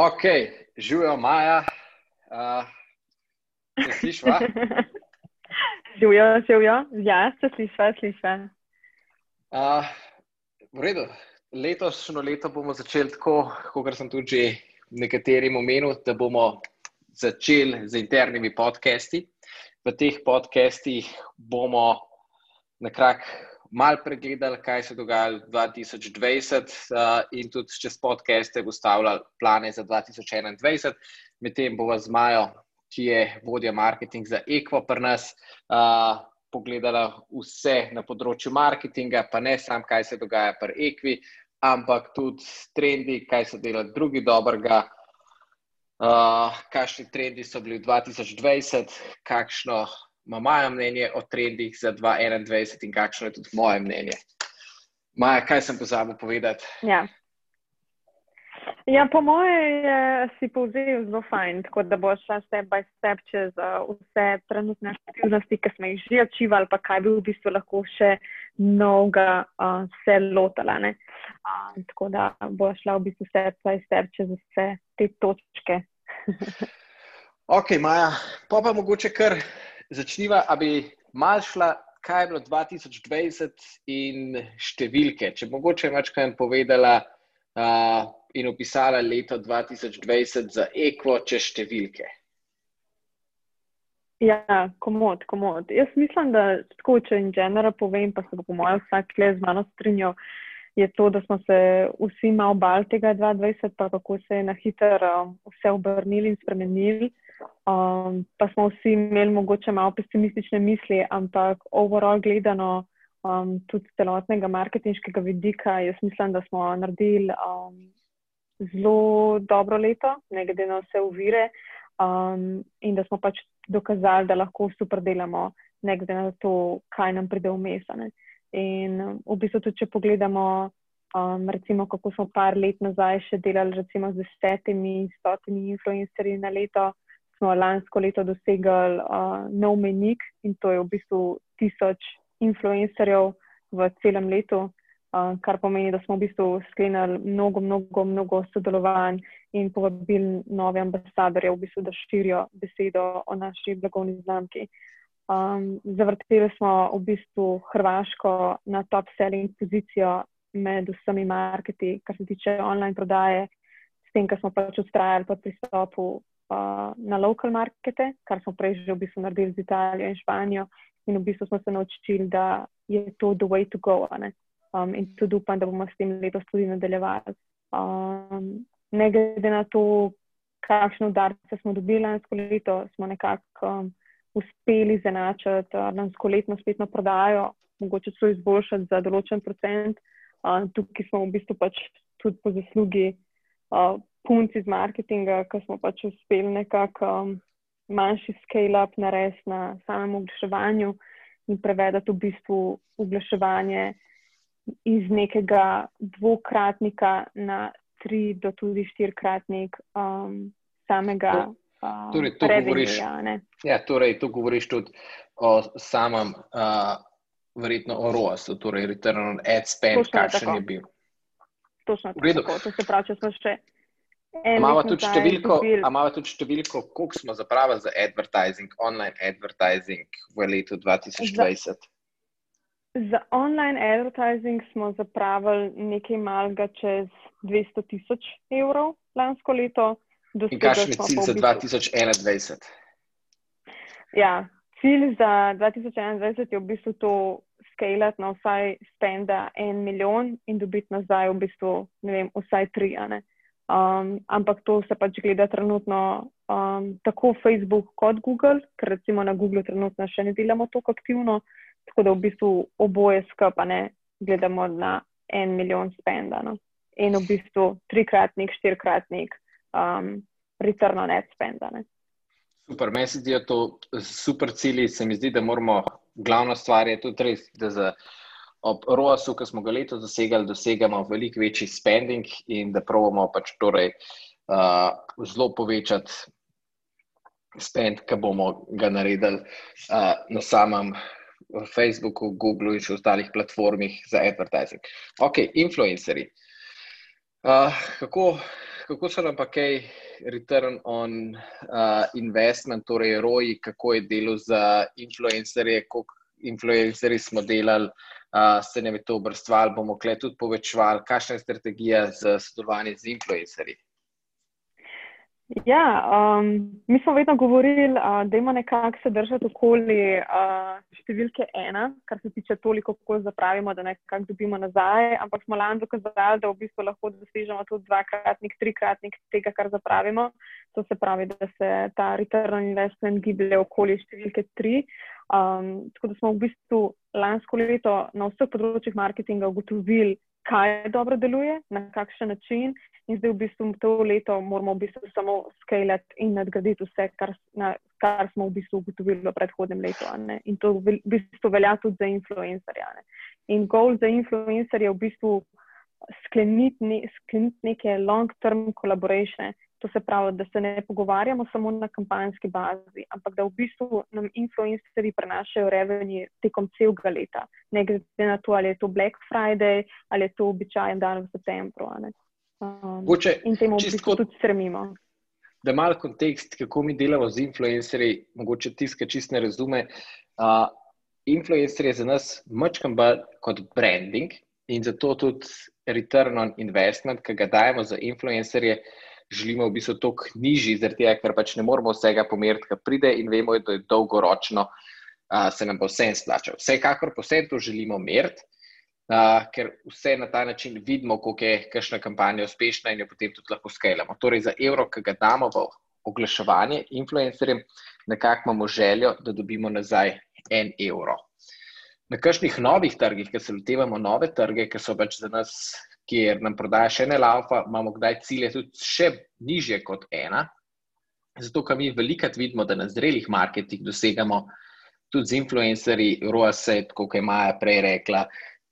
Ok, živijo Maja. Uh, se slišva? Živijo, živijo. Ja, se slišva, slišva. Uh, v redu. Letošnjo leto bomo začeli tako, kot sem tudi že nekaterim omenil, da bomo začeli z internimi podcasti. V teh podcastih bomo na krak mal pregledali, kaj se je dogajalo 2020 uh, in tudi čez podcaste postavljali plane za 2021. Medtem bomo z Majo, ki je vodja marketing za Equa pri nas, uh, pogledala vse na področju marketinga, pa ne samo, kaj se dogaja pri Equi, ampak tudi trendi, kaj so delali drugi dobrega. Uh, kakšni trendi so bili v 2020, kakšno moje mnenje o trendih za 2021 in kakšno je tudi moje mnenje. Maja, kaj sem pozabil povedati? Ja. Ja, po mojem je si povzel zelo fajn, tako da boš šla step by step čez uh, vse trenutne aktivnosti, ki smo jih že očivali, pa kaj bi v bistvu lahko še novega uh, se lotala. Uh, tako da boš šla v bistvu step by step čez vse te točke. ok, Maja, pa pa mogoče kar začniva, da bi mal šla, kaj je bilo 2020 in številke. Če mogoče imaš kaj povedala uh, in opisala leto 2020 za ekvo, če številke. Ja, komod, komod. Jaz mislim, da tako, če in general povem, pa se bo po mojem vsak le z mano strinjal, je to, da smo se vsi malo bal tega 2020, pa kako se je na hitro vse obrnili in spremenili. Um, pa smo vsi imeli mogoče malo pesimistične misli, ampak overall gledano, um, tudi celotnega marketinškega vidika, jaz mislim, da smo naredili um, zelo dobro leto, ne glede na vse uvire, um, in da smo pač dokazali, da lahko super delamo, ne glede na to, kaj nam pride vmesane. In v bistvu, tudi če pogledamo, um, recimo, kako smo par let nazaj še delali, z desetimi, stotimi influencerji na leto smo lansko leto dosegli uh, nov menik in to je v bistvu tisoč influencerjev v celem letu, uh, kar pomeni, da smo v bistvu sklenili mnogo, mnogo, mnogo sodelovanj in povabili nove ambasadorje, v bistvu, da širijo besedo o naši blagovni znamki. Um, zavrteli smo v bistvu Hrvaško na top selling pozicijo med vsemi marketi, kar se tiče online prodaje, s tem, kar smo pač ustrajali pod pristopu na local markete, kar smo prej že v bistvu naredili z Italijo in Španijo. In v bistvu smo se naučili, da je to the way to go. Um, in tudi upam, da bomo s tem letos tudi nadaljevali. Um, ne glede na to, kakšno udarce smo dobili lansko leto, smo nekako um, uspeli zanačati uh, lansko letno spletno prodajo, mogoče celo izboljšati za določen procent. Uh, tukaj smo v bistvu pač tudi po zaslugi uh, punci iz marketinga, ki smo pač uspeli nekako um, manjši scale-up narediti na samem oglaševanju in prevedati v bistvu oglaševanje iz nekega dvokratnika na tri do tudi štirikratnik um, samega. Uh, torej, to govoriš, ja, torej, to govoriš tudi o samem, uh, verjetno o ROAS-u, torej Return on Ad Spend, kakšen je bil. Točno tako. To se pravi, če smo še Imamo tudi številko, tudi številko, koliko smo zapravili za advertising, online advertising v letu 2020. Za, za online advertising smo zapravili nekaj malega čez 200 tisoč evrov lansko leto. In kakšen je cilj za 2021? Ja, cilj za 2021 je v bistvu to skalati na vsaj spenda en milijon in dobiti nazaj v bistvu, ne vem, vsaj tri. Um, ampak to se pač gleda trenutno um, tako Facebook kot Google, ker recimo na Google trenutno še ne delamo tako aktivno, tako da v bistvu oboje skupaj ne gledamo na en milijon spendano in v bistvu trikratnik, štirikratnik um, return on ad spendane. Super, meni se zdijo to super cilji, se mi zdi, da moramo, glavna stvar je tudi res, da za ob ROAS-u, ki smo ga letos dosegali, dosegamo veliko večji spending in da pravimo pač torej, uh, zelo povečati spend, ki bomo ga naredili uh, na samem Facebooku, Googlu in še ostalih platformih za advertising. Ok, influencerji. Uh, kako, kako so nam pa kaj return on uh, investment, torej ROI, kako je delo za influencerje, koliko influencerji smo delali, uh, se ne bi to obrstvali, bomo kle tudi povečevali, kakšna je strategija za sodelovanje z influencerji. Ja, um, mi smo vedno govorili, uh, da imamo nekako se držati okoli uh, številke ena, kar se tiče toliko, kako zapravimo, da nekako dobimo nazaj. Ampak smo lani dokazali, da v bistvu lahko dosežemo tudi dvakratnik, trikratnik tega, kar zapravimo. To se pravi, da se ta return on investment giblje okoli številke tri. Um, tako da smo v bistvu lansko leto na vseh področjih marketinga ugotovili, kaj dobro deluje, na kakšen način In zdaj v bistvu to leto moramo v bistvu samo skalati in nadgraditi vse, kar, na, kar smo v bistvu ugotovili v predhodnem letu. In to v bistvu velja tudi za influencerje. In goal za influencerje je v bistvu skleniti, ne, skleniti neke long-term collaboration. To se pravi, da se ne pogovarjamo samo na kampanjski bazi, ampak da v bistvu nam influencerji prenašajo revenue tekom celega leta. Ne glede na to, ali je to Black Friday ali je to običajen dan v septembru. Um, Boče, in temu v bistvu tudi stremimo. Da malo kontekst, kako mi delamo z influencerji, mogoče tiskaj čist ne razume. Uh, influencer je za nas mačkam bolj kot branding in zato tudi return on investment, ki ga dajemo za influencerje, želimo v bistvu toliko nižji, zaradi tega, ker pač ne moramo vsega pomeriti, kar pride in vemo, da je dolgoročno uh, se nam bo vse splačal. Vsekakor posebej to želimo meriti uh, ker vse na ta način vidimo, kako je kakšna kampanja uspešna in jo potem tudi lahko skalamo. Torej, za evro, ki ga damo v oglaševanje influencerjem, nekako imamo željo, da dobimo nazaj en evro. Na kakšnih novih trgih, ki se lotevamo nove trge, ki so pač za nas, kjer nam prodaja še ne laufa, imamo kdaj cilje tudi še nižje kot ena. Zato, ker mi velikrat vidimo, da na zrelih marketih dosegamo tudi z influencerji, ROAS, kot je Maja prej rekla,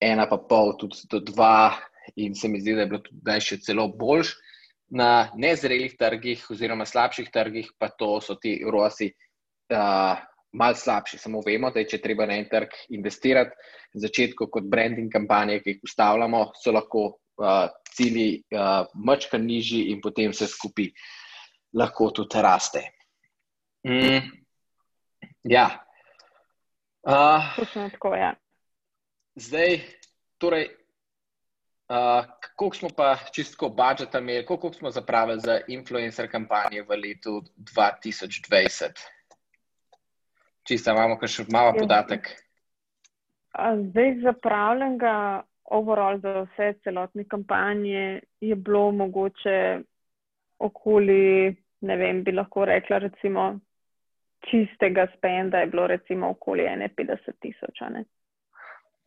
ena pa pol, tudi do dva, in se mi zdi, da je bilo tudi še celo boljš. Na nezrelih trgih, oziroma slabših trgih, pa to so ti rosi uh, malce slabši. Samo vemo, da je, če treba na en trg investirati, na začetku kot branding kampanje, ki jih ustavljamo, so lahko uh, cilji uh, mačka nižji in potem se skupaj lahko tudi raste. Mm. Ja. Uh, tako, ja. Zdaj, torej, uh, koliko smo pa čistko budžeta imeli, koliko smo zapravili za influencer kampanje v letu 2020? Čisto imamo še malo ja. podatek. Zdaj, zapravljenega overall za vse celotne kampanje je bilo mogoče okoli, ne vem, bi lahko rekla, recimo, čistega spenda je bilo recimo okoli 51 tisoč.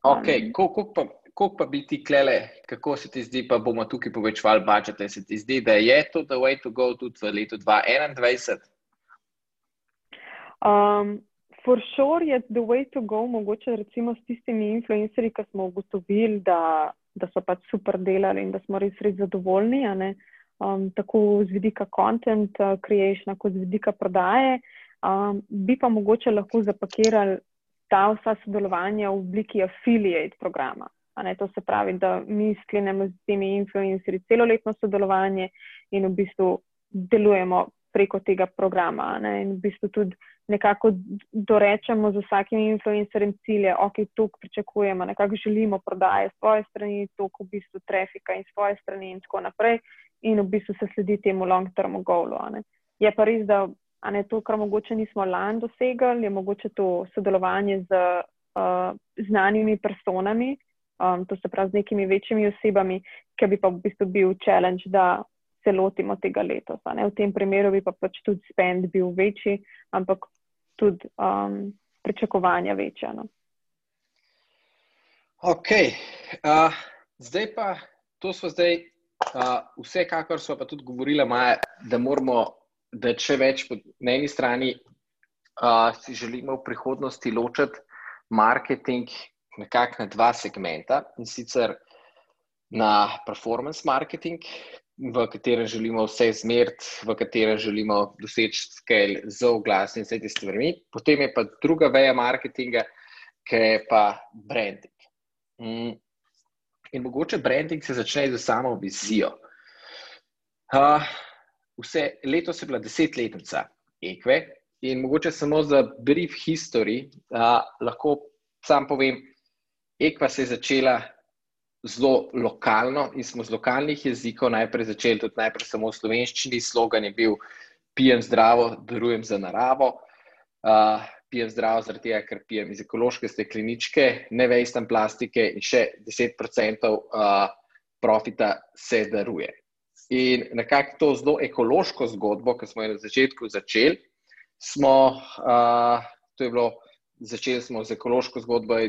Um, Koliko pa, kolik pa bi ti klele, kako se ti zdi, pa bomo tukaj povečvali budžete? Se ti zdi, da je to the way to go tudi v letu 2021? Um, for sure je the way to go, mogoče recimo s tistimi influencerji, ki smo ugotovili, da, da so pač super delali in da smo res res zadovoljni, um, tako z vidika content uh, creation, kot z vidika prodaje. Um, bi pa mogoče lahko zapakirali ta vsa sodelovanja v obliki affiliate programa. Ne, to se pravi, da mi sklenemo z temi influencerji celoletno sodelovanje in v bistvu delujemo preko tega programa. Ne, in v bistvu tudi nekako dorečemo z vsakim influencerjem cilje, ok, to pričakujemo, nekako želimo prodaje svoje strani, to v bistvu trafika in svoje strani in tako naprej. In v bistvu se sledi temu long-term goalu. Je pa res, da ne to, kar mogoče nismo lani dosegli, je mogoče to sodelovanje z uh, znanimi personami, um, to se pravi z nekimi večjimi osebami, ki bi pa v bistvu bil challenge, da se lotimo tega letos. V tem primeru bi pa pač tudi spend bil večji, ampak tudi um, pričakovanja večja. No. Ok, uh, zdaj pa to smo zdaj. Uh, vsekakor smo pa tudi govorili, Maja, da moramo da če več na eni strani uh, si želimo v prihodnosti ločiti marketing nekako na dva segmenta in sicer na performance marketing, v katerem želimo vse izmeriti, v katerem želimo doseči scale z oglas in vse te stvari. Potem je pa druga veja marketinga, ki je pa branding. Mm. In mogoče branding se začne z samo vizijo. Uh, vse, letos je bila desetletnica Ekve in mogoče samo za brief history uh, lahko sam povem, Ekva se je začela zelo lokalno in smo z lokalnih jezikov najprej začeli, tudi najprej samo v slovenščini. Slogan je bil: Pijem zdravo, darujem za naravo. Uh, pijem zdravo, zaradi tega, ker pijem iz ekološke stekleničke, ne vejstam plastike in še 10% uh, profita se daruje. In nekako to zelo ekološko zgodbo, ki smo jo na začetku začeli, smo, uh, to je bilo, začeli smo z ekološko zgodbo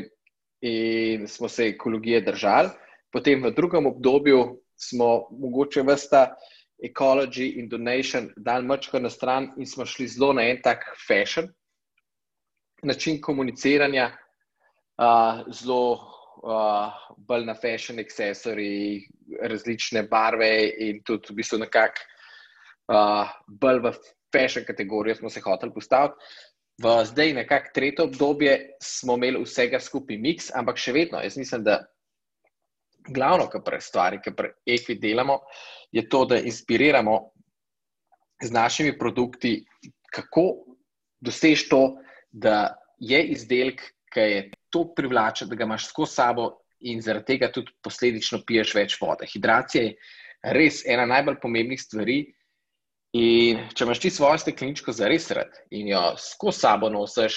in smo se ekologije držali. Potem v drugem obdobju smo mogoče vrsta ecology in donation dal mačka na stran in smo šli zelo na en tak fashion način komuniciranja, uh, zelo uh, bolj na fashion accessory, različne barve in tudi v bistvu nekako uh, bolj v fashion kategorijo smo se hoteli postaviti. V zdaj nekako tretje obdobje smo imeli vsega skupaj miks, ampak še vedno, jaz mislim, da glavno, kar pri stvari, ki pri Ekvi delamo, je to, da inspiriramo z našimi produkti, kako dosež to, da je izdelek, ki je to privlačen, da ga imaš skozi sabo in zaradi tega tudi posledično piješ več vode. Hidracija je res ena najbolj pomembnih stvari. In če imaš ti svojo stekleničko za res rad in jo skozi sabo nosiš,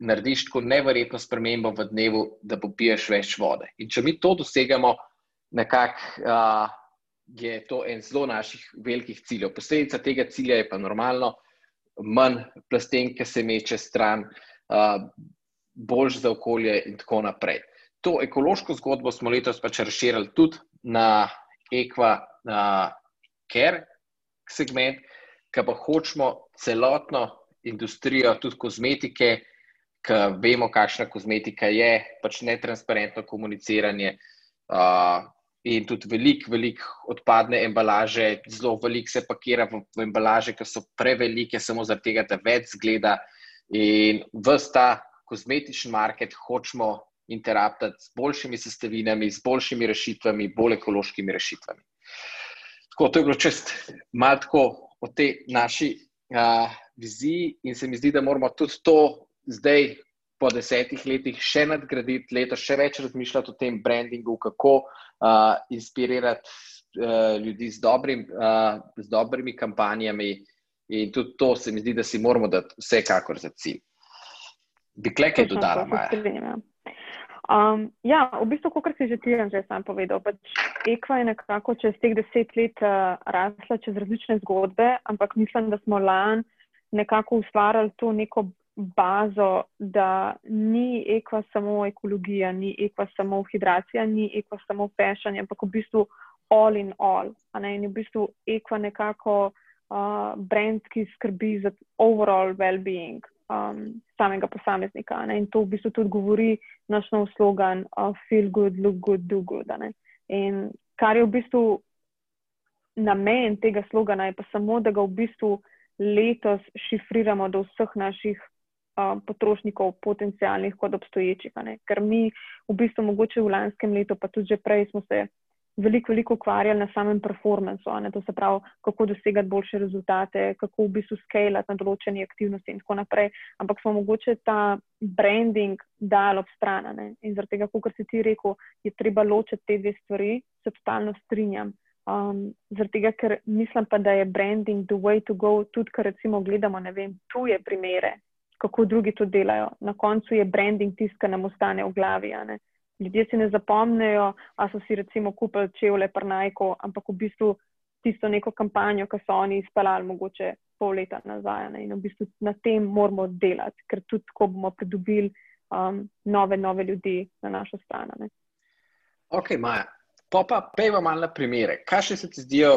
narediš tako nevrjetno spremembo v dnevu, da popiješ več vode. In če mi to dosegamo, nekako uh, je to en zelo naših velikih ciljev. Posledica tega cilja je pa normalno, manj plastenke se meče stran, uh, boljš za okolje in tako naprej. To ekološko zgodbo smo letos pač razširili tudi na ekva uh, care segment, ki pa hočemo celotno industrijo, tudi kozmetike, ki vemo, kakšna kozmetika je, pač netransparentno komuniciranje, uh, in tudi veliko, veliko odpadne embalaže, zelo veliko se pakira v, v embalaže, ki so prevelike, samo zaradi tega, da več zgleda. In vse ta kozmetični market hočemo interaptati z boljšimi sestavinami, z boljšimi rešitvami, bolj ekološkimi rešitvami. Tako, to je bilo čest malo tako o tej naši uh, viziji, in se mi zdi, da moramo tudi to zdaj, po desetih letih, še nadgraditi, letos še več razmišljati o tem brandingu, kako uh, uh, inspirirati uh, ljudi z, dobrim, uh, z dobrimi kampanjami. In tudi to se mi zdi, da si moramo dati vsekakor za cilj. Bi klekaj dodala, Maja? Um, ja, v bistvu, kot si že ti že sam povedal, pač Ekva je nekako čez teh deset let uh, rasla čez različne zgodbe, ampak mislim, da smo lani nekako ustvarjali to neko bazo, da ni ekva samo ekologija, ni ekva samo hidracija, ni ekva samo fashion, ampak v bistvu all in all. In v bistvu ekva nekako uh, brand, ki skrbi za overall well-being um, samega posameznika. Ne? In to v bistvu tudi govori naš nov slogan: uh, Feel good, look good, do good. In kar je v bistvu namen tega slogana, je pa samo, da ga v bistvu letos šifriramo do vseh naših potrošnikov, potencijalnih kot obstoječih. Ker mi v bistvu mogoče v lanskem letu, pa tudi že prej, smo se veliko, veliko ukvarjali na samem performancu, to se pravi, kako dosegati boljše rezultate, kako v bistvu skalati na določeni aktivnosti in tako naprej. Ampak smo mogoče ta branding dali ob stran. In zaradi tega, kot si ti rekel, je treba ločiti te dve stvari, se totalno strinjam. Um, zaradi tega, ker mislim pa, da je branding the way to go, tudi, ker recimo gledamo, ne vem, tuje primere, kako drugi to delajo. Na koncu je branding tisto, kar nam ostane v glavi. Ljudje si ne zapomnejo, a so si recimo kupili čevlje prnajko, ampak v bistvu tisto neko kampanjo, ki so oni izpeljali mogoče pol leta nazaj. Ne? In v bistvu na tem moramo delati, ker tudi tako bomo pridobili um, nove, nove ljudi na našo stran. Ne? Ok, Maja. Pa pa pejmo malo na primere. Kaj še se ti zdijo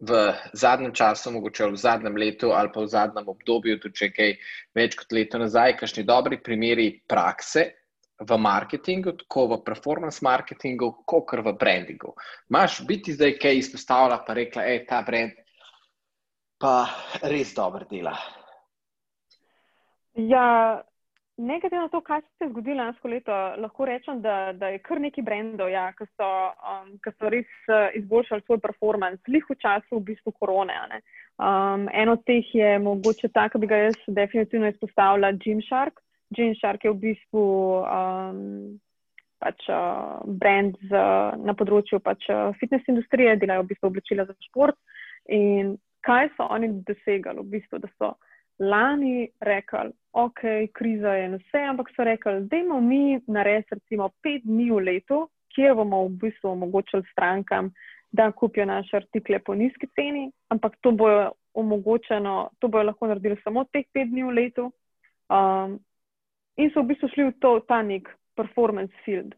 v zadnjem času, mogoče v zadnjem letu ali pa v zadnjem obdobju, tudi če kaj več kot leto nazaj, kakšni dobri primeri prakse v marketingu, tako v performance marketingu, kot v brandingu. Máš biti zdaj kaj izpostavila, pa rekla, da je ta brand pa res dober dela. Ja, ne glede na to, kaj se je zgodilo lansko leto, lahko rečem, da, da je kar nekaj brendov, ja, ki so, um, so res uh, izboljšali svoj performance, lih v času v bistvu korone. Um, en od teh je mogoče tak, da bi ga jaz definitivno izpostavila Gymshark. Gymshark je v bistvu um, pač, uh, brand z, na področju pač, uh, fitness industrije, delajo v bistvu oblačila za šport. In kaj so oni dosegali? V bistvu, da so lani rekli, ok, kriza je na vse, ampak so rekli, da imamo mi narediti recimo pet dni v letu, kjer bomo v bistvu omogočili strankam, da kupijo naše artikle po nizki ceni, ampak to bojo to bojo lahko naredili samo teh pet dni v letu. Um, in so v bistvu šli v to, ta nek performance field.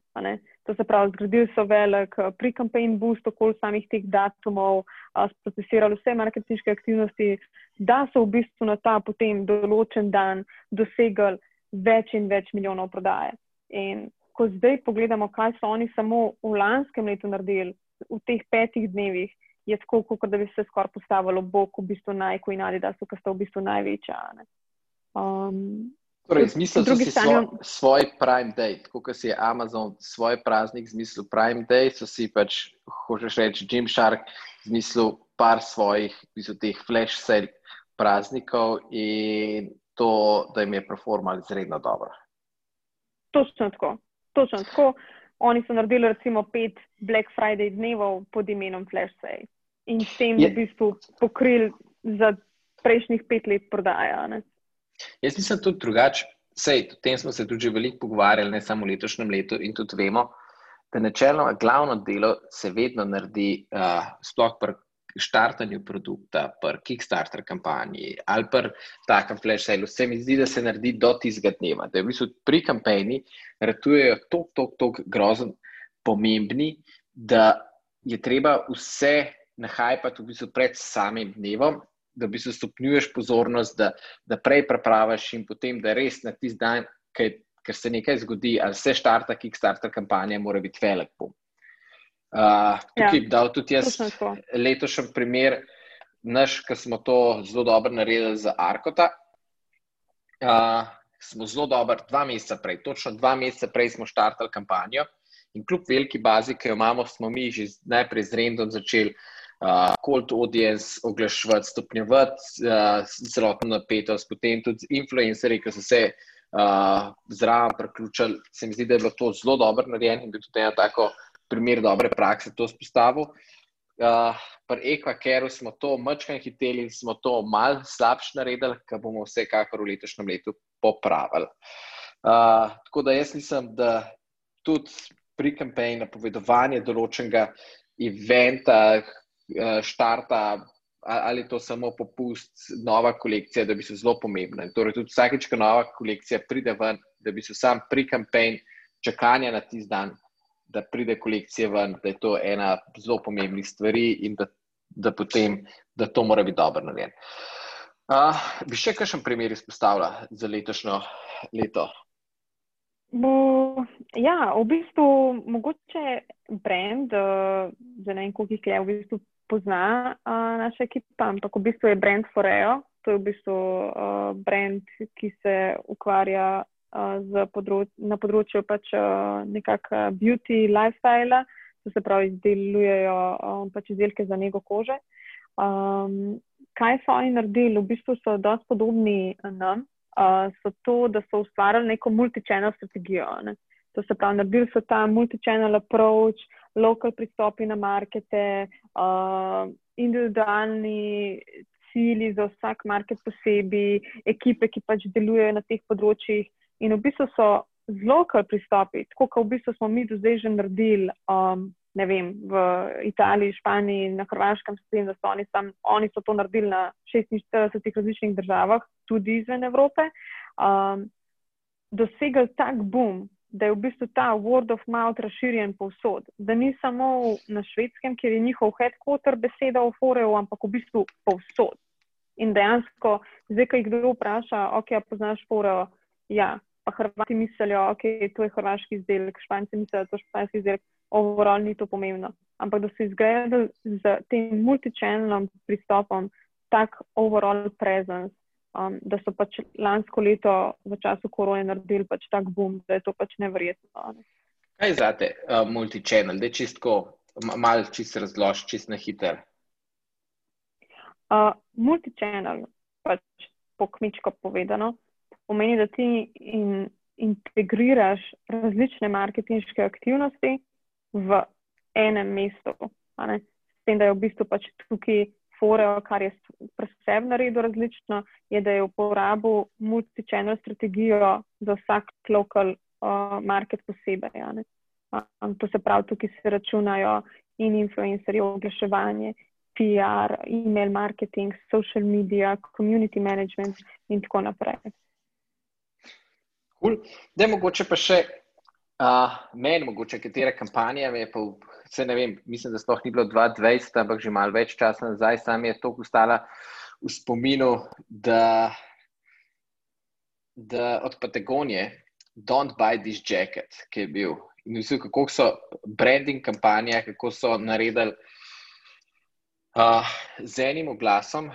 To se pravi, zgradili so velik uh, pre-campaign boost okoli samih teh datumov, uh, procesirali vse marketinške aktivnosti, da so v bistvu na ta potem določen dan dosegli več in več milijonov prodaje. In ko zdaj pogledamo, kaj so oni samo v lanskem letu naredili, v teh petih dnevih, je tako, kot da bi se skoraj postavilo bok v bistvu najko in ali da so, ker sta v bistvu največja. Um, torej, zmislil si stanju... svoj, svoj prime day, tako kot si je Amazon svoj praznik zmislil prime day, so si pač, hočeš reči, Jim Shark zmislil par svojih, bistvu teh flash sale praznikov in to, da jim je performal izredno dobro. Točno tako. Točno tako. Oni so naredili recimo pet Black Friday dnevov pod imenom Flash Sale in s tem je v bistvu pokrili za prejšnjih pet let prodaja. Ne? Jaz mislim tudi drugače. Sej, o tem smo se tudi veliko pogovarjali, ne samo v letošnjem letu, in tudi vemo, da načeloma glavno delo se vedno naredi, uh, sploh pri štartanju produkta, pri Kickstarter kampanji ali pri takem flash sale, vse mi zdi, da se naredi do tistega dneva. Da je v bistvu pri kampanji ratujejo tako, tako, tako grozno pomembni, da je treba vse nahajati v bistvu pred samim dnevom, da bi se stopnjuješ pozornost, da, da prej prepravaš in potem, da res na tisti dan, ker se nekaj zgodi, ali se štarta Kickstarter kampanja, mora biti velik bom. Uh, tukaj ja, bi dal tudi jaz letošnji primer, naš, ki smo to zelo dobro naredili za Arkota. Uh, smo zelo dobro, dva meseca prej, točno dva meseca prej smo štartali kampanjo in kljub veliki bazi, ki jo imamo, smo mi že najprej z Rendom začeli uh, cold audience oglaševati, stopnjevati uh, celotno napetost, potem tudi influencerji, ki so se uh, zraven priključili. Se mi zdi, da je bilo to zelo dobro narejeno in bi tudi ena tako primer dobre prakse to spostavil. Uh, pri Equakeru smo to mačkaj hiteli in smo to mal slabše naredili, kar bomo vsekakor v letošnjem letu popravili. Uh, tako da jaz mislim, da tudi pri kampanji napovedovanje določenega eventa, uh, štarta ali to samo popust, nova kolekcija, da bi se zelo pomembna. In torej tudi vsakeč, ko nova kolekcija pride ven, da bi se sam pri kampanji čakanja na tisti dan da pride kolekcija ven, da je to ena zelo pomembnih stvari in da, da potem, da to mora biti dobro narejeno. Uh, bi še kakšen primer izpostavila za letošnjo leto? Bo, ja, v bistvu mogoče brand, uh, za ne vem, koliko jih je v bistvu pozna uh, naša ekipa, ampak v bistvu je brand Foreo. To je v bistvu uh, brand, ki se ukvarja področ na področju pač, nekakšnega beauty lifestyle, to se pravi, izdelujejo pač izdelke za nego kože. Um, kaj so oni naredili? V bistvu so dosti podobni nam. Uh, to, da so ustvarili neko multi-channel strategijo. Ne? To se pravi, naredili so ta multi-channel approach, lokal pristopi na markete, uh, individualni cilji za vsak market posebej, ekipe, ki pač delujejo na teh področjih. In v bistvu so zelo kar pristopi, tako kot v bistvu smo mi do zdaj že naredili, um, ne vem, v Italiji, Španiji, na Hrvaškem, tem, da so oni, tam, oni so to naredili na 46 različnih državah, tudi izven Evrope, um, dosegli tak boom. Da je v bistvu ta word of mouth razširjen povsod, da ni samo na švedskem, kjer je njihov headquarter beseda o Foreju, ampak v bistvu povsod. In dejansko, zdaj, ko jih kdo vpraša, ok, poznaš Forejo, ja, pa Hrvati mislijo, da okay, je to hrvaški izdelek, Španci mislijo, da je to španski izdelek, overall ni to pomembno. Ampak da so izgledali z tem multichannelom pristopom tak overall presence, um, da so pač lansko leto v času korone naredili pač tak boom, da je to pač nevrjetno. Ne. Kaj je zate, uh, multi-channel, da je čistko, malo čist razlož, čist na hiter? Uh, multi-channel, pač po kmičko povedano, pomeni, da ti in, integriraš različne marketinške aktivnosti v enem mestu. S tem, da je v bistvu pač tukaj fora, kar je preseb naredil različno, je, da je uporabil multi-channel strategijo za vsak lokal uh, market posebej. Um, to se pravi, tukaj se računajo in influencerji, oglaševanje, PR, email marketing, social media, community management in tako naprej. Cool. Da mogoče pa še uh, meni, mogoče katera kampanja me je pa vse ne vem, mislim, da sploh ni bilo 2020, ampak že malo več časa nazaj, sam je to ustala v spominu, da, da od Patagonije, Don't buy this jacket, ki je bil. In vsi, kako so branding kampanje, kako so naredili uh, z enim oglasom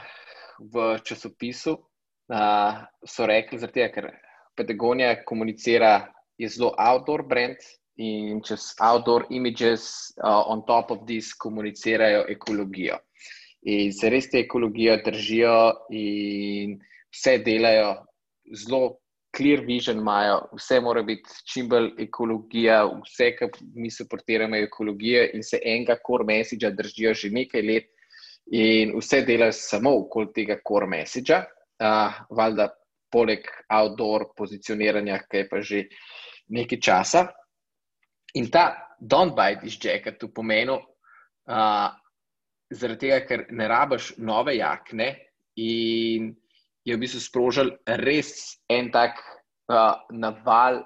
v časopisu, uh, so rekli, zaradi tega, ker Patagonija komunicira, je zelo outdoor brand, in čez outdoor images, uh, on top of this, komunicirajo ekologijo. In se res te ekologijo držijo, in vse delajo zelo clear vision, imajo, vse mora biti čim bolj ekologija, vse, kar mi suportiramo, je ekologija, in se enega core message držijo že nekaj let, in vse delajo samo okoli tega core message. Uh, valjda, poleg outdoor pozicioniranja, ki je pa že nekaj časa. In ta don't buy this jacket v pomenu, uh, zaradi tega, ker ne rabiš nove jakne in je v bistvu sprožil res en tak uh, naval,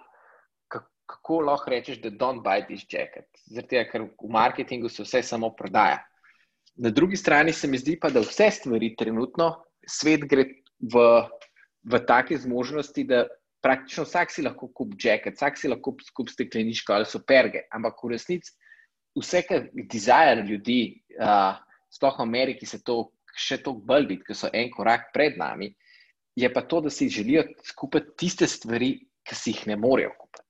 kako lahko rečeš, da don't buy this jacket. Zaradi tega, ker v marketingu se vse samo prodaja. Na drugi strani se mi zdi pa, da vse stvari trenutno, svet gre v, v take zmožnosti, da praktično vsak si lahko kup jacket, vsak si lahko kup stekleničko ali superge, ampak v resnici vse, kar dizajr ljudi, uh, sploh v Ameriki, se to še toliko bolj vidi, ker so en korak pred nami, je pa to, da si želijo kupiti tiste stvari, ki si jih ne morejo kupiti.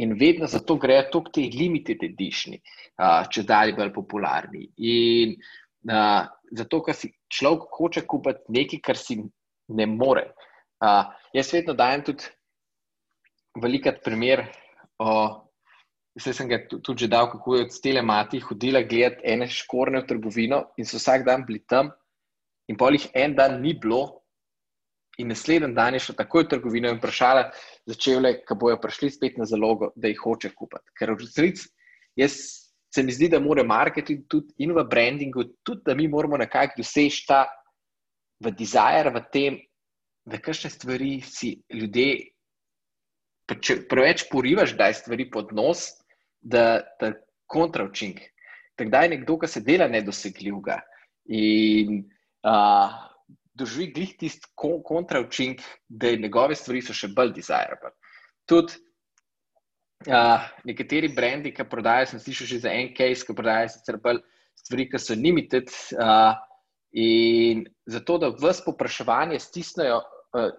In vedno zato grejo tudi ti limited edition, uh, če dalje bolj popularni. In uh, zato, ker si človek hoče kupiti nekaj, kar si ne more. Uh, jaz vedno dajem tudi velikat primer. Vse sem ga tudi že dal, kako je od stele mati hodila gledati ene škorne v trgovino in so vsak dan bili tam, in pol jih en dan ni bilo, in naslednji dan je šla takoj v trgovino in vprašala, začele, ko bojo prišli spet na zalogo, da jih hoče kupiti. Ker v resnici, jaz se mi zdi, da mora marketing tudi in v brandingu, tudi da mi moramo nekako doseči ta v dizajr, v tem, da kakšne stvari si ljudje, če preveč porivaš, da je stvari pod nos, da je kontravčink. Tako je nekdo, ki se dela nedosegljivega in uh, doživi glih tisti kontravčink, da je njegove stvari še bolj desirable. Tudi uh, nekateri brendi, ki prodajajo, sem slišal že za en case, ki prodajajo sicer bolj stvari, ki so limited. Uh, In zato, da vse popraševanje stisnejo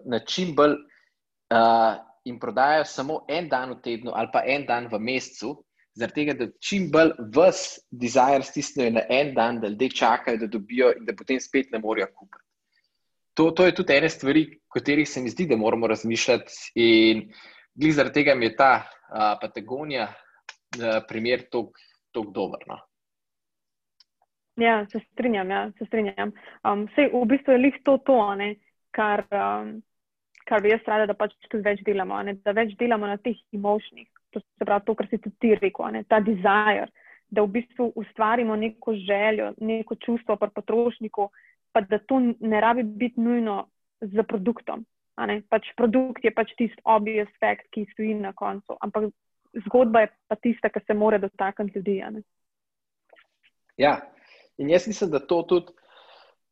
na čim bolj uh, in prodajajo samo en dan v tednu ali pa en dan v mesecu, zaradi tega, da čim bolj vse dizajr stisnejo na en dan, da ljudje čakajo, da dobijo in da potem spet ne morejo kupiti. To, to je tudi ena stvar, o katerih se mi zdi, da moramo razmišljati. In glede zaradi tega mi je ta uh, Patagonija uh, primer tako dober. No? Ja, se strinjam. Ja, se strinjam. Um, sej, v bistvu je lih to, to ne, kar, um, kar bi jaz rada, da pač tudi več delamo. Ne, da več delamo na teh emočnih, to se pravi to, kar si tudi ti rekel, ne, ta desire, da v bistvu ustvarimo neko željo, neko čustvo pri potrošniku, pa da to ne rabi biti nujno z produktom. Pač produkt je pač tisti obvious fact, ki stoji na koncu, ampak zgodba je pa tista, ki se more dotakniti ljudi. Ja, In jaz mislim, da to tudi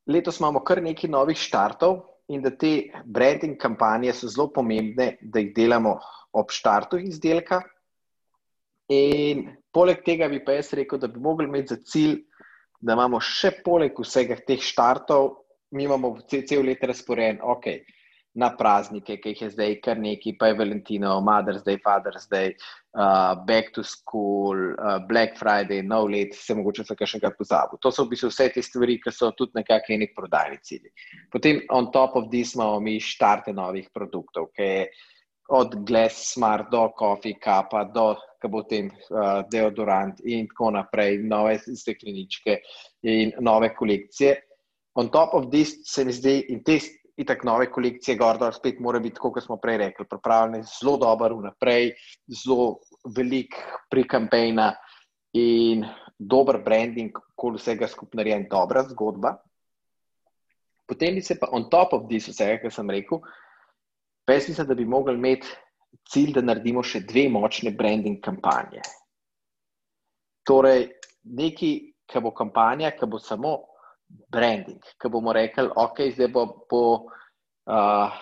letos imamo kar nekaj novih štartov in da te branding kampanje so zelo pomembne, da jih delamo ob štartu izdelka. In poleg tega bi pa jaz rekel, da bi mogli imeti za cilj, da imamo še poleg vsega teh štartov mi imamo cel, cel let razporejen, ok, na praznike, ki jih je zdaj kar neki, pa je Valentino, Mother's Day, Father's Day, uh, Back to School, uh, Black Friday, nov let, se mogoče se kaj še kaj pozabi. To so v bistvu vse te stvari, ki so tudi nekakšni neki prodajni cilji. Potem on top of this imamo mi štarte novih produktov, ki je od Glass Smart do Coffee Cupa do potem uh, deodorant in tako naprej, nove stekleničke in nove kolekcije. On top of this se mi zdi in te itak nove kolekcije Gordor spet mora biti, kot smo prej rekli, pripravljene zelo dobro vnaprej, zelo velik pri kampejna in dober branding, kol vsega skupaj narejen, dobra zgodba. Potem bi se pa on top of this vsega, kar sem rekel, jaz mislim, da bi mogli imeti cilj, da naredimo še dve močne branding kampanje. Torej, neki, ki bo kampanja, ki bo samo branding, ki bomo rekli, ok, zdaj bo, bo uh,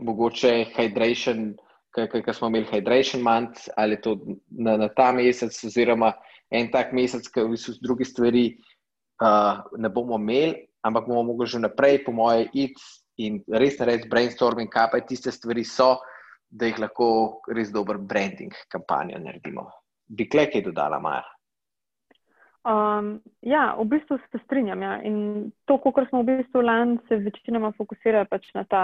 mogoče hydration, ki smo imeli hydration month, ali to na, na ta mesec, oziroma en tak mesec, ki v bistvu druge stvari uh, ne bomo imeli, ampak bomo mogli že naprej, po moje, iti in res narediti brainstorming, kaj pa tiste stvari so, da jih lahko res dober branding kampanjo naredimo. Bi kle kaj dodala, Maja? Um, ja, v bistvu se strinjam. Ja. In to, kar smo v bistvu lani se večinoma fokusirali pač na ta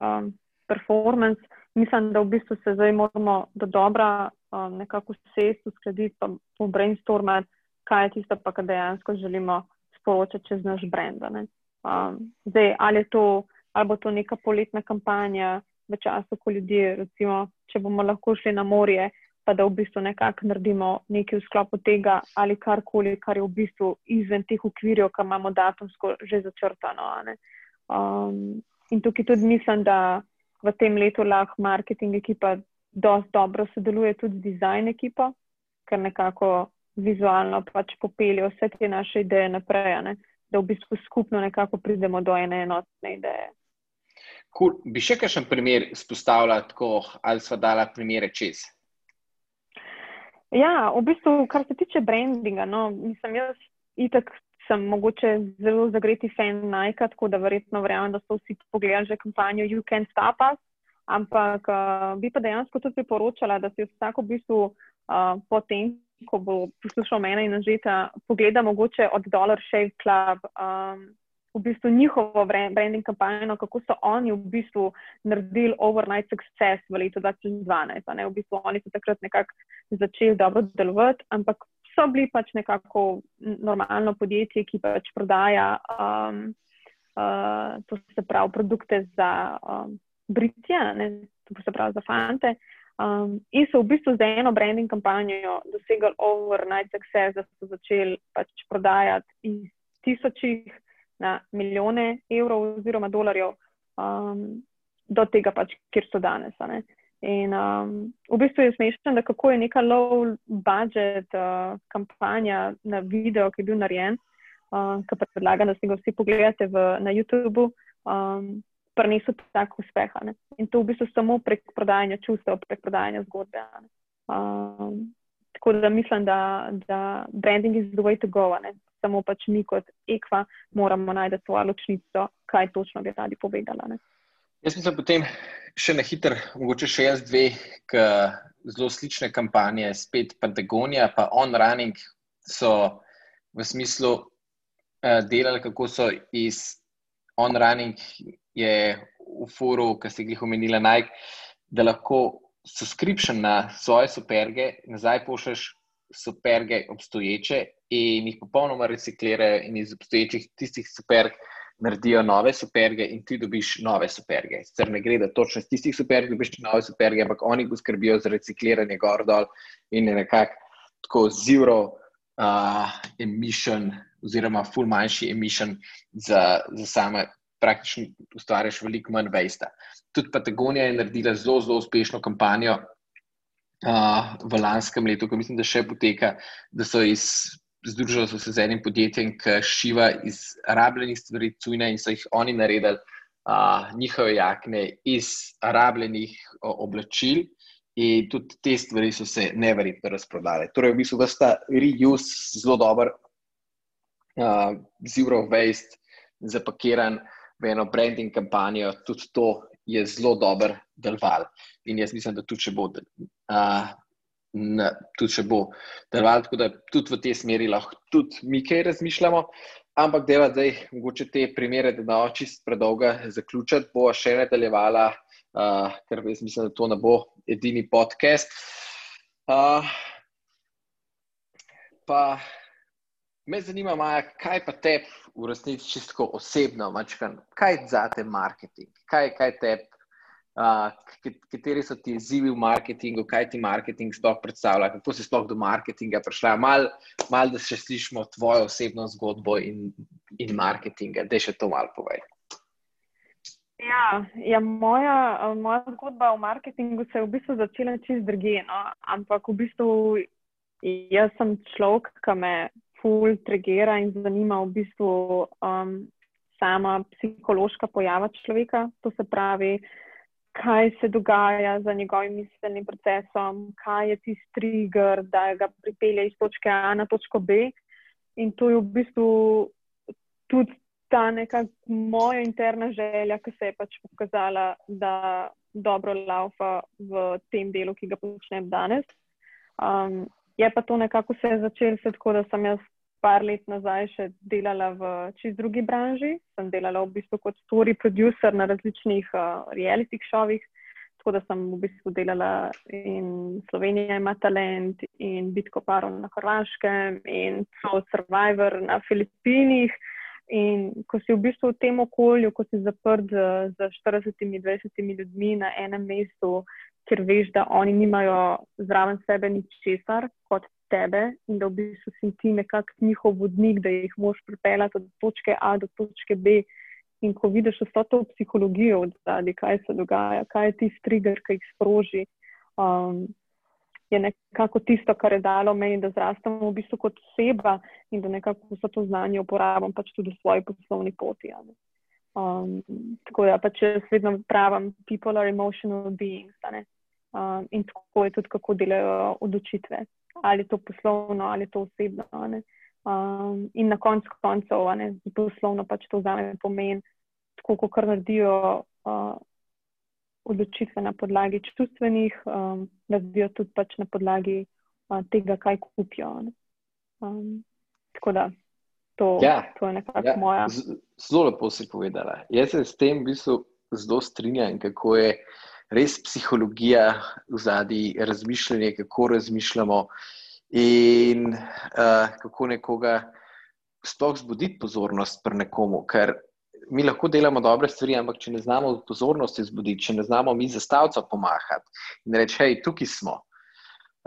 um, performance, mislim, da v bistvu se zdaj moramo do dobra um, nekako sest, uskladiti, pa po brainstormati, kaj je tisto, kar dejansko želimo sporočati čez naš brand. Um, zdaj, ali, to, ali bo to neka poletna kampanja v času, ko ljudje, recimo, če bomo lahko šli na morje, pa da v bistvu nekako naredimo nekaj v sklopu tega ali karkoli, kar je v bistvu izven teh okvirjev, ki imamo datumsko že začrtano. Um, in tukaj tudi mislim, da v tem letu lahko marketing ekipa dosti dobro sodeluje tudi z dizajn ekipo, ker nekako vizualno pač popelje vse te naše ideje naprej, ne? da v bistvu skupno nekako pridemo do ene enotne ideje. Cool. Bi še kakšen primer izpostavila, tako ali sva dala primere čez? Ja, v bistvu, kar se tiče brandinga, no, mislim, jaz itak sem mogoče zelo zagreti fan Nike, tako da verjetno verjamem, da so vsi pogledali že kampanjo You Can Stop Us, ampak uh, bi pa dejansko tudi priporočala, da si vsako v bistvu uh, potem, ko bo poslušal mene in nažeta, pogleda mogoče od Dollar Shave Club. Um, v bistvu njihovo branding kampanjo, kako so oni v bistvu naredili overnight success v letu 2012. V bistvu oni so takrat nekako začeli dobro delovati, ampak so bili pač nekako normalno podjetje, ki pač prodaja um, uh, to se pravi produkte za um, britje, ne, to se pravi za fante. Um, in so v bistvu z eno branding kampanjo dosegli overnight success, da so začeli pač prodajati iz tisočih na milijone evrov oziroma dolarjev um, do tega, pač, kjer so danes. In um, v bistvu je smešno, da kako je neka low budget uh, kampanja na video, ki je bil narejen, uh, ki pa predlagam, da si ga vsi pogledate v, na YouTubu, um, prinesel tak uspeh. In to v bistvu samo prek prodajanja čustev, prek prodajanja zgodbe. Um, tako da mislim, da, da branding is the way to go. Ne? Samo pač mi kot ekva moramo najti svojo ločnico, kaj točno bi radi povedala. Ne. Jaz mislim, potem še na hiter, mogoče še jaz dve, ki zelo slične kampanje, spet Patagonija, pa On Running so v smislu uh, delali, kako so iz On Running je v furu, ki ste jih omenili, Nike, da lahko subscription na svoje superge nazaj pošlješ superge obstoječe in jih popolnoma reciklirajo in iz obstoječih tistih superg naredijo nove superge in ti dobiš nove superge. Sicer ne gre, da točno iz tistih superg dobiš nove superge, ampak oni poskrbijo za recikliranje gor dol in je nekako tako zero uh, emission oziroma full manjši emission za, za same praktično ustvariš veliko manj vejsta. Tudi Patagonija je naredila zelo, zelo uspešno kampanjo uh, v lanskem letu, ko mislim, da še poteka, da so iz, združili so se z enim podjetjem, ki šiva iz rabljenih stvari cujne in so jih oni naredili uh, njihove jakne iz rabljenih uh, oblačil. In tudi te stvari so se neverjetno razprodale. Torej, v bistvu, da sta reuse zelo dober, uh, zero waste, zapakiran v eno branding kampanjo, tudi to je zelo dober deloval. In jaz mislim, da tudi če bo, uh, na, tudi če bo deloval, tako da tudi v tej smeri lahko tudi mi kaj razmišljamo. Ampak, je zdaj mogoče te primere, da ne bo čist predolga zaključiti, bo še nadaljevala, uh, ker jaz mislim, da to ne bo edini podcast. Uh, pa me zanima, Maja, kaj pa te v resnici čisto osebno, mačkan, kaj za te marketing, kaj, kaj te, uh, kateri so ti izzivi v marketingu, kaj ti marketing sploh predstavlja, kako si sploh do marketinga prišla. Mal, mal da še slišimo tvojo osebno zgodbo in, in marketinga, da še to malo povej. Ja, ja moja, moja zgodba o marketingu se je v bistvu začela čist druge. No? Ampak v bistvu jaz sem človek, ki me ful trigira in zanima v bistvu um, sama psihološka pojava človeka. To se pravi, kaj se dogaja za njegovim miselnim procesom, kaj je tisti trigger, da ga pripelje iz točke A na točko B. In to je v bistvu tudi ta neka moja interna želja, ki se je pač pokazala, da dobro laufa v tem delu, ki ga počnem danes. Um, je pa to nekako se začelo, tako da sem jaz par let nazaj še delala v čist drugi branži. Sem delala v bistvu kot story producer na različnih uh, reality šovih. Tako da sem v bistvu delala in Slovenija ima talent in Bitko Paro na Hrvaškem in so Survivor na Filipinih. In ko si v bistvu v tem okolju, ko si zaprt z, z 40-20 ljudmi na enem mestu, ker veš, da oni nimajo zraven sebe nič česar kot tebe in da v bistvu si ti nekakšen njihov vodnik, da jih moš pripeljati od točke A do točke B. In ko vidiš vso to psihologijo od zadaj, kaj se dogaja, kaj je tisti trigger, ki jih sproži, um, je nekako tisto, kar je dalo meni, da zrastem v bistvu kot oseba in da nekako vse to znanje uporabljam pač tudi v svoji poslovni poti. Um, tako da pač jaz vedno pravim, people are emotional beings. Um, in tako je tudi, kako delajo odločitve, ali to poslovno, ali to osebno. Um, in na koncu koncev, poslovno pač to vzame pomen, tako kot naredijo. Uh, odločitve na podlagi čustvenih, um, razvijo tudi pač na podlagi uh, tega, kaj kupijo. Um, tako da to, ja, to je nekako ja, moja. Zelo lepo si povedala. Jaz se s tem v bistvu zelo strinjam, kako je res psihologija v zadnji razmišljanje, kako razmišljamo in uh, kako nekoga sploh zbuditi pozornost pri nekomu. Mi lahko delamo dobre stvari, ampak če ne znamo pozornosti zbuditi, če ne znamo mi zastavca pomahati in reči, hej, tukaj smo,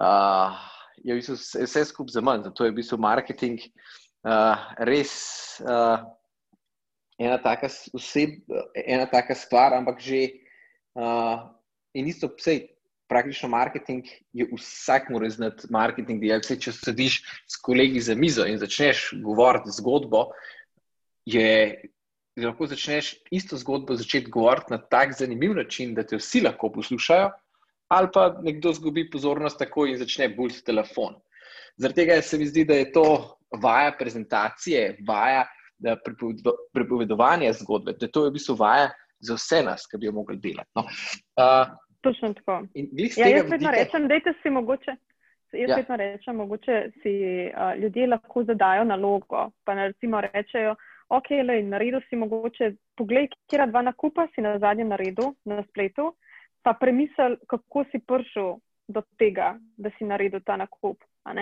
uh, je v bistvu vse skupaj za manj. Zato je v bistvu marketing uh, res uh, ena, taka oseb, ena taka stvar, ampak že uh, in isto vse. Praktično marketing je vsak, mora znati marketing. Vse, če sediš s kolegi za mizo in začneš govoriti zgodbo, je lahko začneš isto zgodbo začeti govoriti na tak zanimiv način, da te vsi lahko poslušajo, ali pa nekdo zgubi pozornost tako in začne bulj telefon. Zaradi tega se mi zdi, da je to vaja prezentacije, vaja pripovedovanja zgodbe, da to je v bistvu vaja za vse nas, ki bi jo mogli delati. No. Uh, Točno tako. Ja, jaz vedno vidite... rečem, da si mogoče. Jaz ja. vedno rečem, mogoče si uh, ljudje lahko zadajo nalogo, pa ne recimo rečejo, ok, le, naredil si mogoče, poglej, kje dva nakupa si na zadnjem naredu na spletu, pa premisel, kako si prišel do tega, da si naredil ta nakup. A,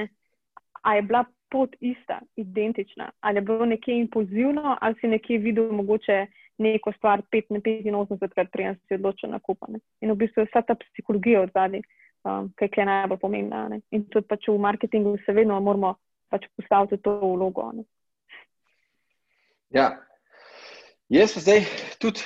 a je bila pot ista, identična, ali je bilo nekje impulzivno, ali si nekje videl mogoče neko stvar 85 krat, preden si odločil nakupati. In v bistvu je vsa ta psihologija od zadnjih. Um, kaj je najbolj pomembno. In tudi pač v marketingu se vedno moramo pač postaviti to vlogo. Ne? Ja, jaz pa zdaj tudi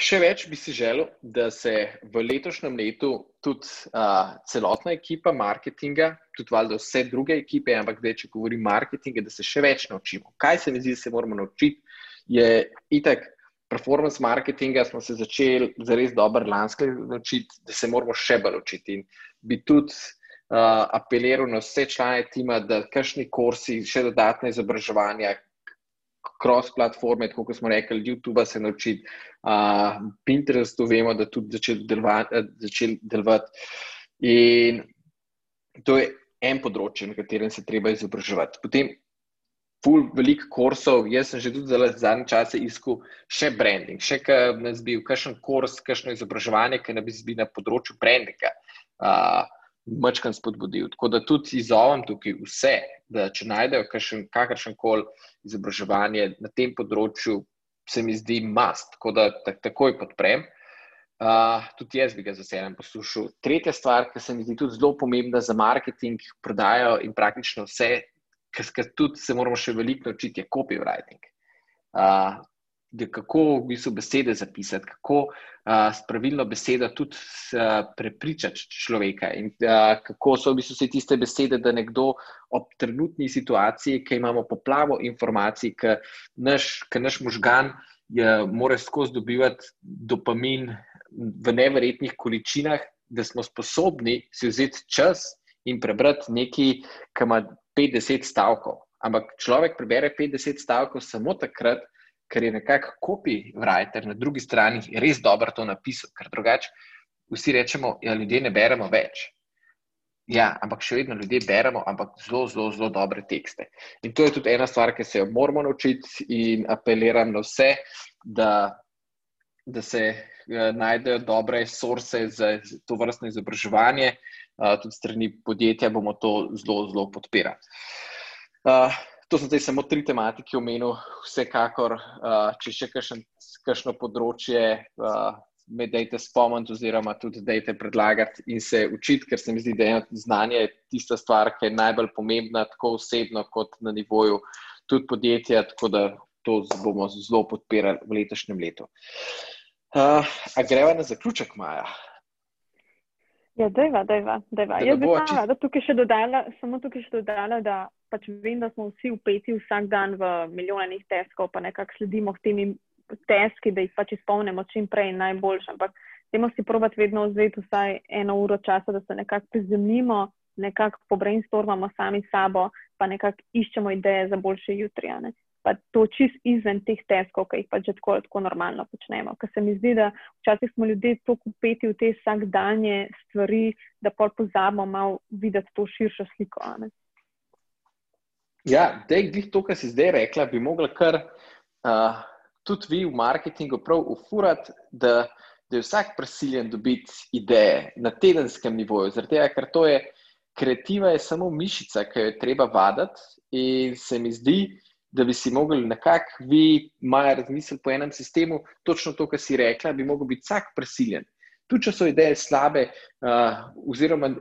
še več bi si želel, da se v letošnjem letu tudi uh, celotna ekipa marketinga, tudi valjda vse druge ekipe, ampak zdaj, če govorim marketinga, da se še več naučimo. Kaj se mi zdi, da se moramo naučiti, je itek. Performance marketinga smo se začeli za res dobro lansko naučiti, da se moramo še bolj učiti. In bi tudi uh, apeliral na vse člane tima, da kakšni kursi, še dodatne izobraževanja, cross-platforme, kot smo rekli, YouTube se naučiti, uh, Pinterest, to vemo, da tudi začel delovati. Začel delovati. In to je en področje, na katerem se treba izobraževati. Potem, ful, veliko kursov, jaz sem že tudi za zadnje čase iskal še branding, še kaj nas bi kakšen kurs, kakšno izobraževanje, ki nas bi na področju brandinga. Uh, Mačkam spodbudil. Tako da tudi izovam tukaj vse, da če najdejo kakršen koli izobraževanje na tem področju, se mi zdi mast, tako da tak, takoj podprem. Uh, tudi jaz bi ga z veseljem poslušal. Tretja stvar, ki se mi zdi tudi zelo pomembna za marketing, prodajo in praktično vse, kar tudi se moramo še veliko naučiti, je copywriting. Uh, kako v bistvu besede zapisati, kako uh, s pravilno besedo tudi uh, prepričati človeka, in uh, kako so v bistvu vse tiste besede, da nekdo ob trenutni situaciji, ki imamo poplavo informacij, ki naš, naš možgan je, mora skozi dobivati dopamin v neverjetnih količinah, da smo sposobni si vzeti čas in prebrati nekaj, ki ima 50 stavkov. Ampak človek prebere 50 stavkov samo takrat, ker je nekako copywriter na drugi strani res dobro to napisal, ker drugače vsi rečemo, da ja, ljudje ne beremo več. Ja, ampak še vedno ljudje beremo, ampak zelo, zelo, zelo dobre tekste. In to je tudi ena stvar, ki se jo moramo naučiti, in apeliram na vse, da, da se uh, najdejo dobre source za to vrstno izobraževanje, uh, tudi strani podjetja bomo to zelo, zelo podpirali. To so zdaj samo tri tematike omenil, vsekakor, če še kakšno področje, me dajte spomniti, oziroma tudi dajte predlagati in se učiti, ker se mi zdi, da je znanje tista stvar, ki je najbolj pomembna, tako osebno, kot na nivoju tudi podjetja. Tako da to bomo zelo podpirali v letošnjem letu. Uh, a greva na zaključek, Maja? Ja, dejva, dejva, dejva. Jaz bi pa či... tukaj še dodala, samo tukaj še dodala, da pač vem, da smo vsi upeti vsak dan v milijonih teskov, pa nekako sledimo tem teski, da jih pač izpolnimo čim prej najboljše. Ampak temo si provat vedno vzeti vsaj eno uro časa, da se nekako prizemljimo, nekako pobrainstormamo sami sabo, pa nekako iščemo ideje za boljše jutri. Pa to čist izven teh teskov, ki jih pač že tako, tako normalno počnemo. Ker se mi zdi, da včasih smo ljudje tako upeti v te vsakdanje stvari, da pa pozabimo malo videti to širšo sliko. Ne? Ja, da je to, kar si zdaj rekla, bi mogla kar uh, tudi vi v marketingu prav ufurati, da, da je vsak prisiljen dobiti ideje na tedenskem nivoju. Zaradi tega, ker to je kreativa, je samo mišica, ki jo je treba vaditi. In se mi zdi, da bi si mogli nekako vi, maja, razmisliti po enem sistemu, točno to, kar si rekla, bi mogel biti vsak prisiljen. Tudi če so ideje slabe, uh, oziroma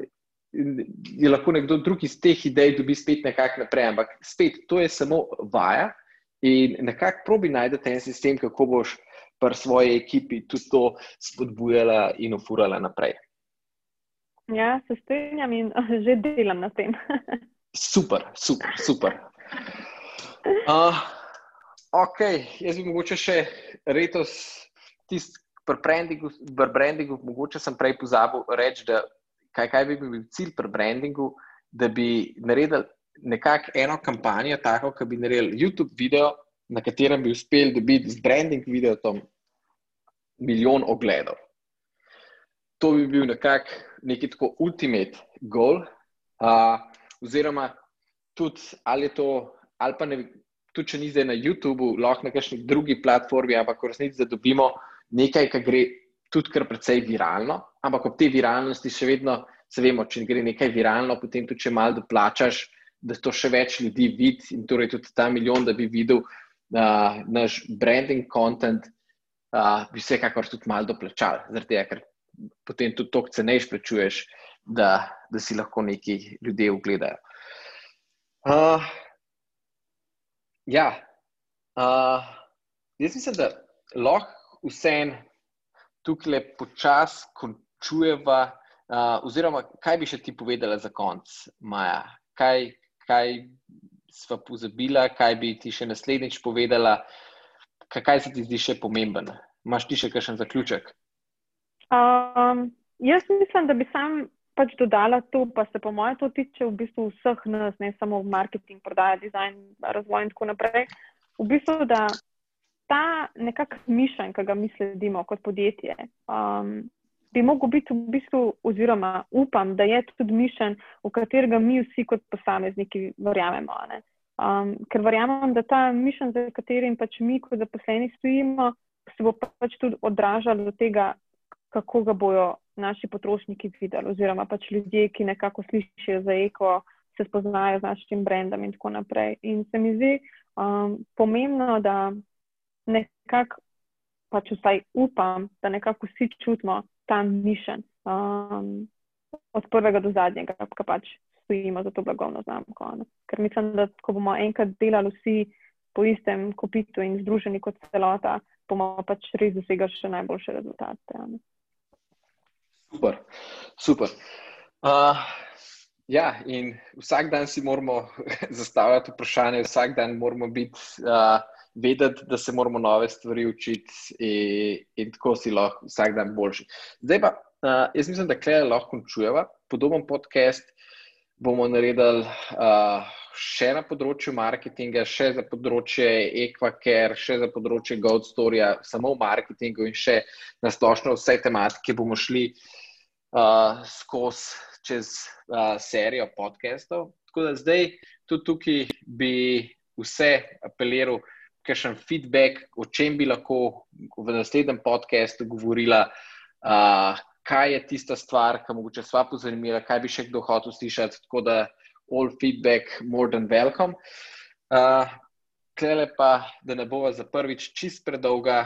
je lahko nekdo drug iz teh idej dobi spet nekako naprej. Ampak spet, to je samo vaja in nekako probi najti en sistem, kako boš pri svoji ekipi tudi to spodbujala in ufurala naprej. Ja, se strinjam in že delam na tem. super, super, super. Uh, ok, jaz bi mogoče še letos tisti. Pri brandingu, brandingu, mogoče sem prej pozabil reči, da kaj, kaj bi bil cilj pri brandingu, da bi naredili nekako eno kampanjo, tako da bi naredili YouTube video, na katerem bi uspeli dobiti z branding video tam milijon ogledov. To bi bil nekako neki tako ultimate goal, uh, oziroma tudi ali je to, ali pa ne, tudi če ni zdaj na YouTubu, lahko na kakšni drugi platformi, ampak v resnici, da dobimo nekaj, kar gre tudi kar precej viralno, ampak ob tej viralnosti še vedno, se vemo, če gre nekaj viralno, potem tudi če malo doplačaš, da to še več ljudi vidi in torej tudi ta milijon, da bi videl uh, naš branding content, uh, bi vsekakor tudi malo doplačal, zaradi tega, ker potem tudi toliko cenejš plačuješ, da, da si lahko neki ljudje ogledajo. Uh, ja, uh, jaz mislim, da lahko vsem tukaj počasi končujeva. Uh, oziroma, kaj bi še ti povedala za konec, Maja? Kaj, kaj sva pozabila, kaj bi ti še naslednjič povedala, kaj se ti zdi še pomemben? Imáš ti še kakšen zaključek? Um, jaz mislim, da bi sam pač dodala to, pa se po mojem to tiče v bistvu vseh nas, ne samo v marketing, prodaja, dizajn, razvoj in tako naprej. v bistvu, da ta nekakšen mišljenj, ki ga mi sledimo kot podjetje, um, bi mogel biti v bistvu, oziroma upam, da je tudi mišljenj, v katerega mi vsi kot posamezniki verjamemo. Um, ker verjamem, da ta mišljenj, za katerim pač mi kot zaposleni stojimo, se bo pač tudi odražal do tega, kako ga bojo naši potrošniki videli, oziroma pač ljudje, ki nekako slišijo za eko, se spoznajo z našim brendom in tako naprej. In se mi zdi um, pomembno, da nekako, pač vsaj upam, da nekako vsi čutimo ta mišljen um, od prvega do zadnjega, ki pač stojimo za to blagovno znamko. Ne? Ker mislim, da ko bomo enkrat delali vsi po istem kopitu in združeni kot celota, bomo pač res dosegli še najboljše rezultate. Ne? Super, super. Uh, ja, in vsak dan si moramo zastavljati vprašanje, vsak dan moramo biti, uh, vedeti, da se moramo nove stvari učiti, in, in tako si lahko vsak dan boljši. Zdaj pa, uh, jaz mislim, da klej lahko končujeva. Podoben podcast bomo naredili uh, še na področju marketinga, še za področje Equaker, še za področje Gold Storya, samo v marketingu in še na splošno vse tematike bomo šli uh, skozi čez uh, serijo podcastov. Tako da zdaj tudi tukaj bi vse apeliral, kakšen feedback, o čem bi lahko v naslednjem podkastu govorila, uh, kaj je tista stvar, ki mogoče sva pozanimila, kaj bi še kdo hotel slišati. Tako da all feedback, more than welcome. Uh, Klele pa, da ne bova za prvič čist predolga.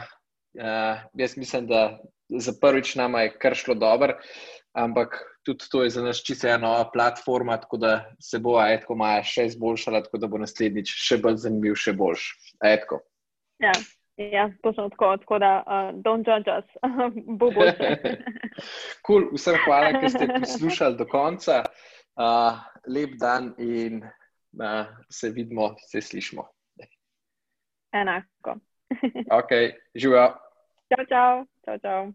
Uh, jaz mislim, da za prvič nama je kar šlo dobro ampak tudi to je za nas čisto ena nova platforma, tako da se bo Aetko Maja še izboljšala, tako da bo naslednjič še bolj zanimiv, še boljš. Aetko. Ja. Ja, točno tako, tako da uh, don't judge us, bo boljše. cool, vsem hvala, ker ste poslušali do konca. Uh, lep dan in uh, se vidimo, se slišmo. Enako. ok, živijo. 昭昭昭昭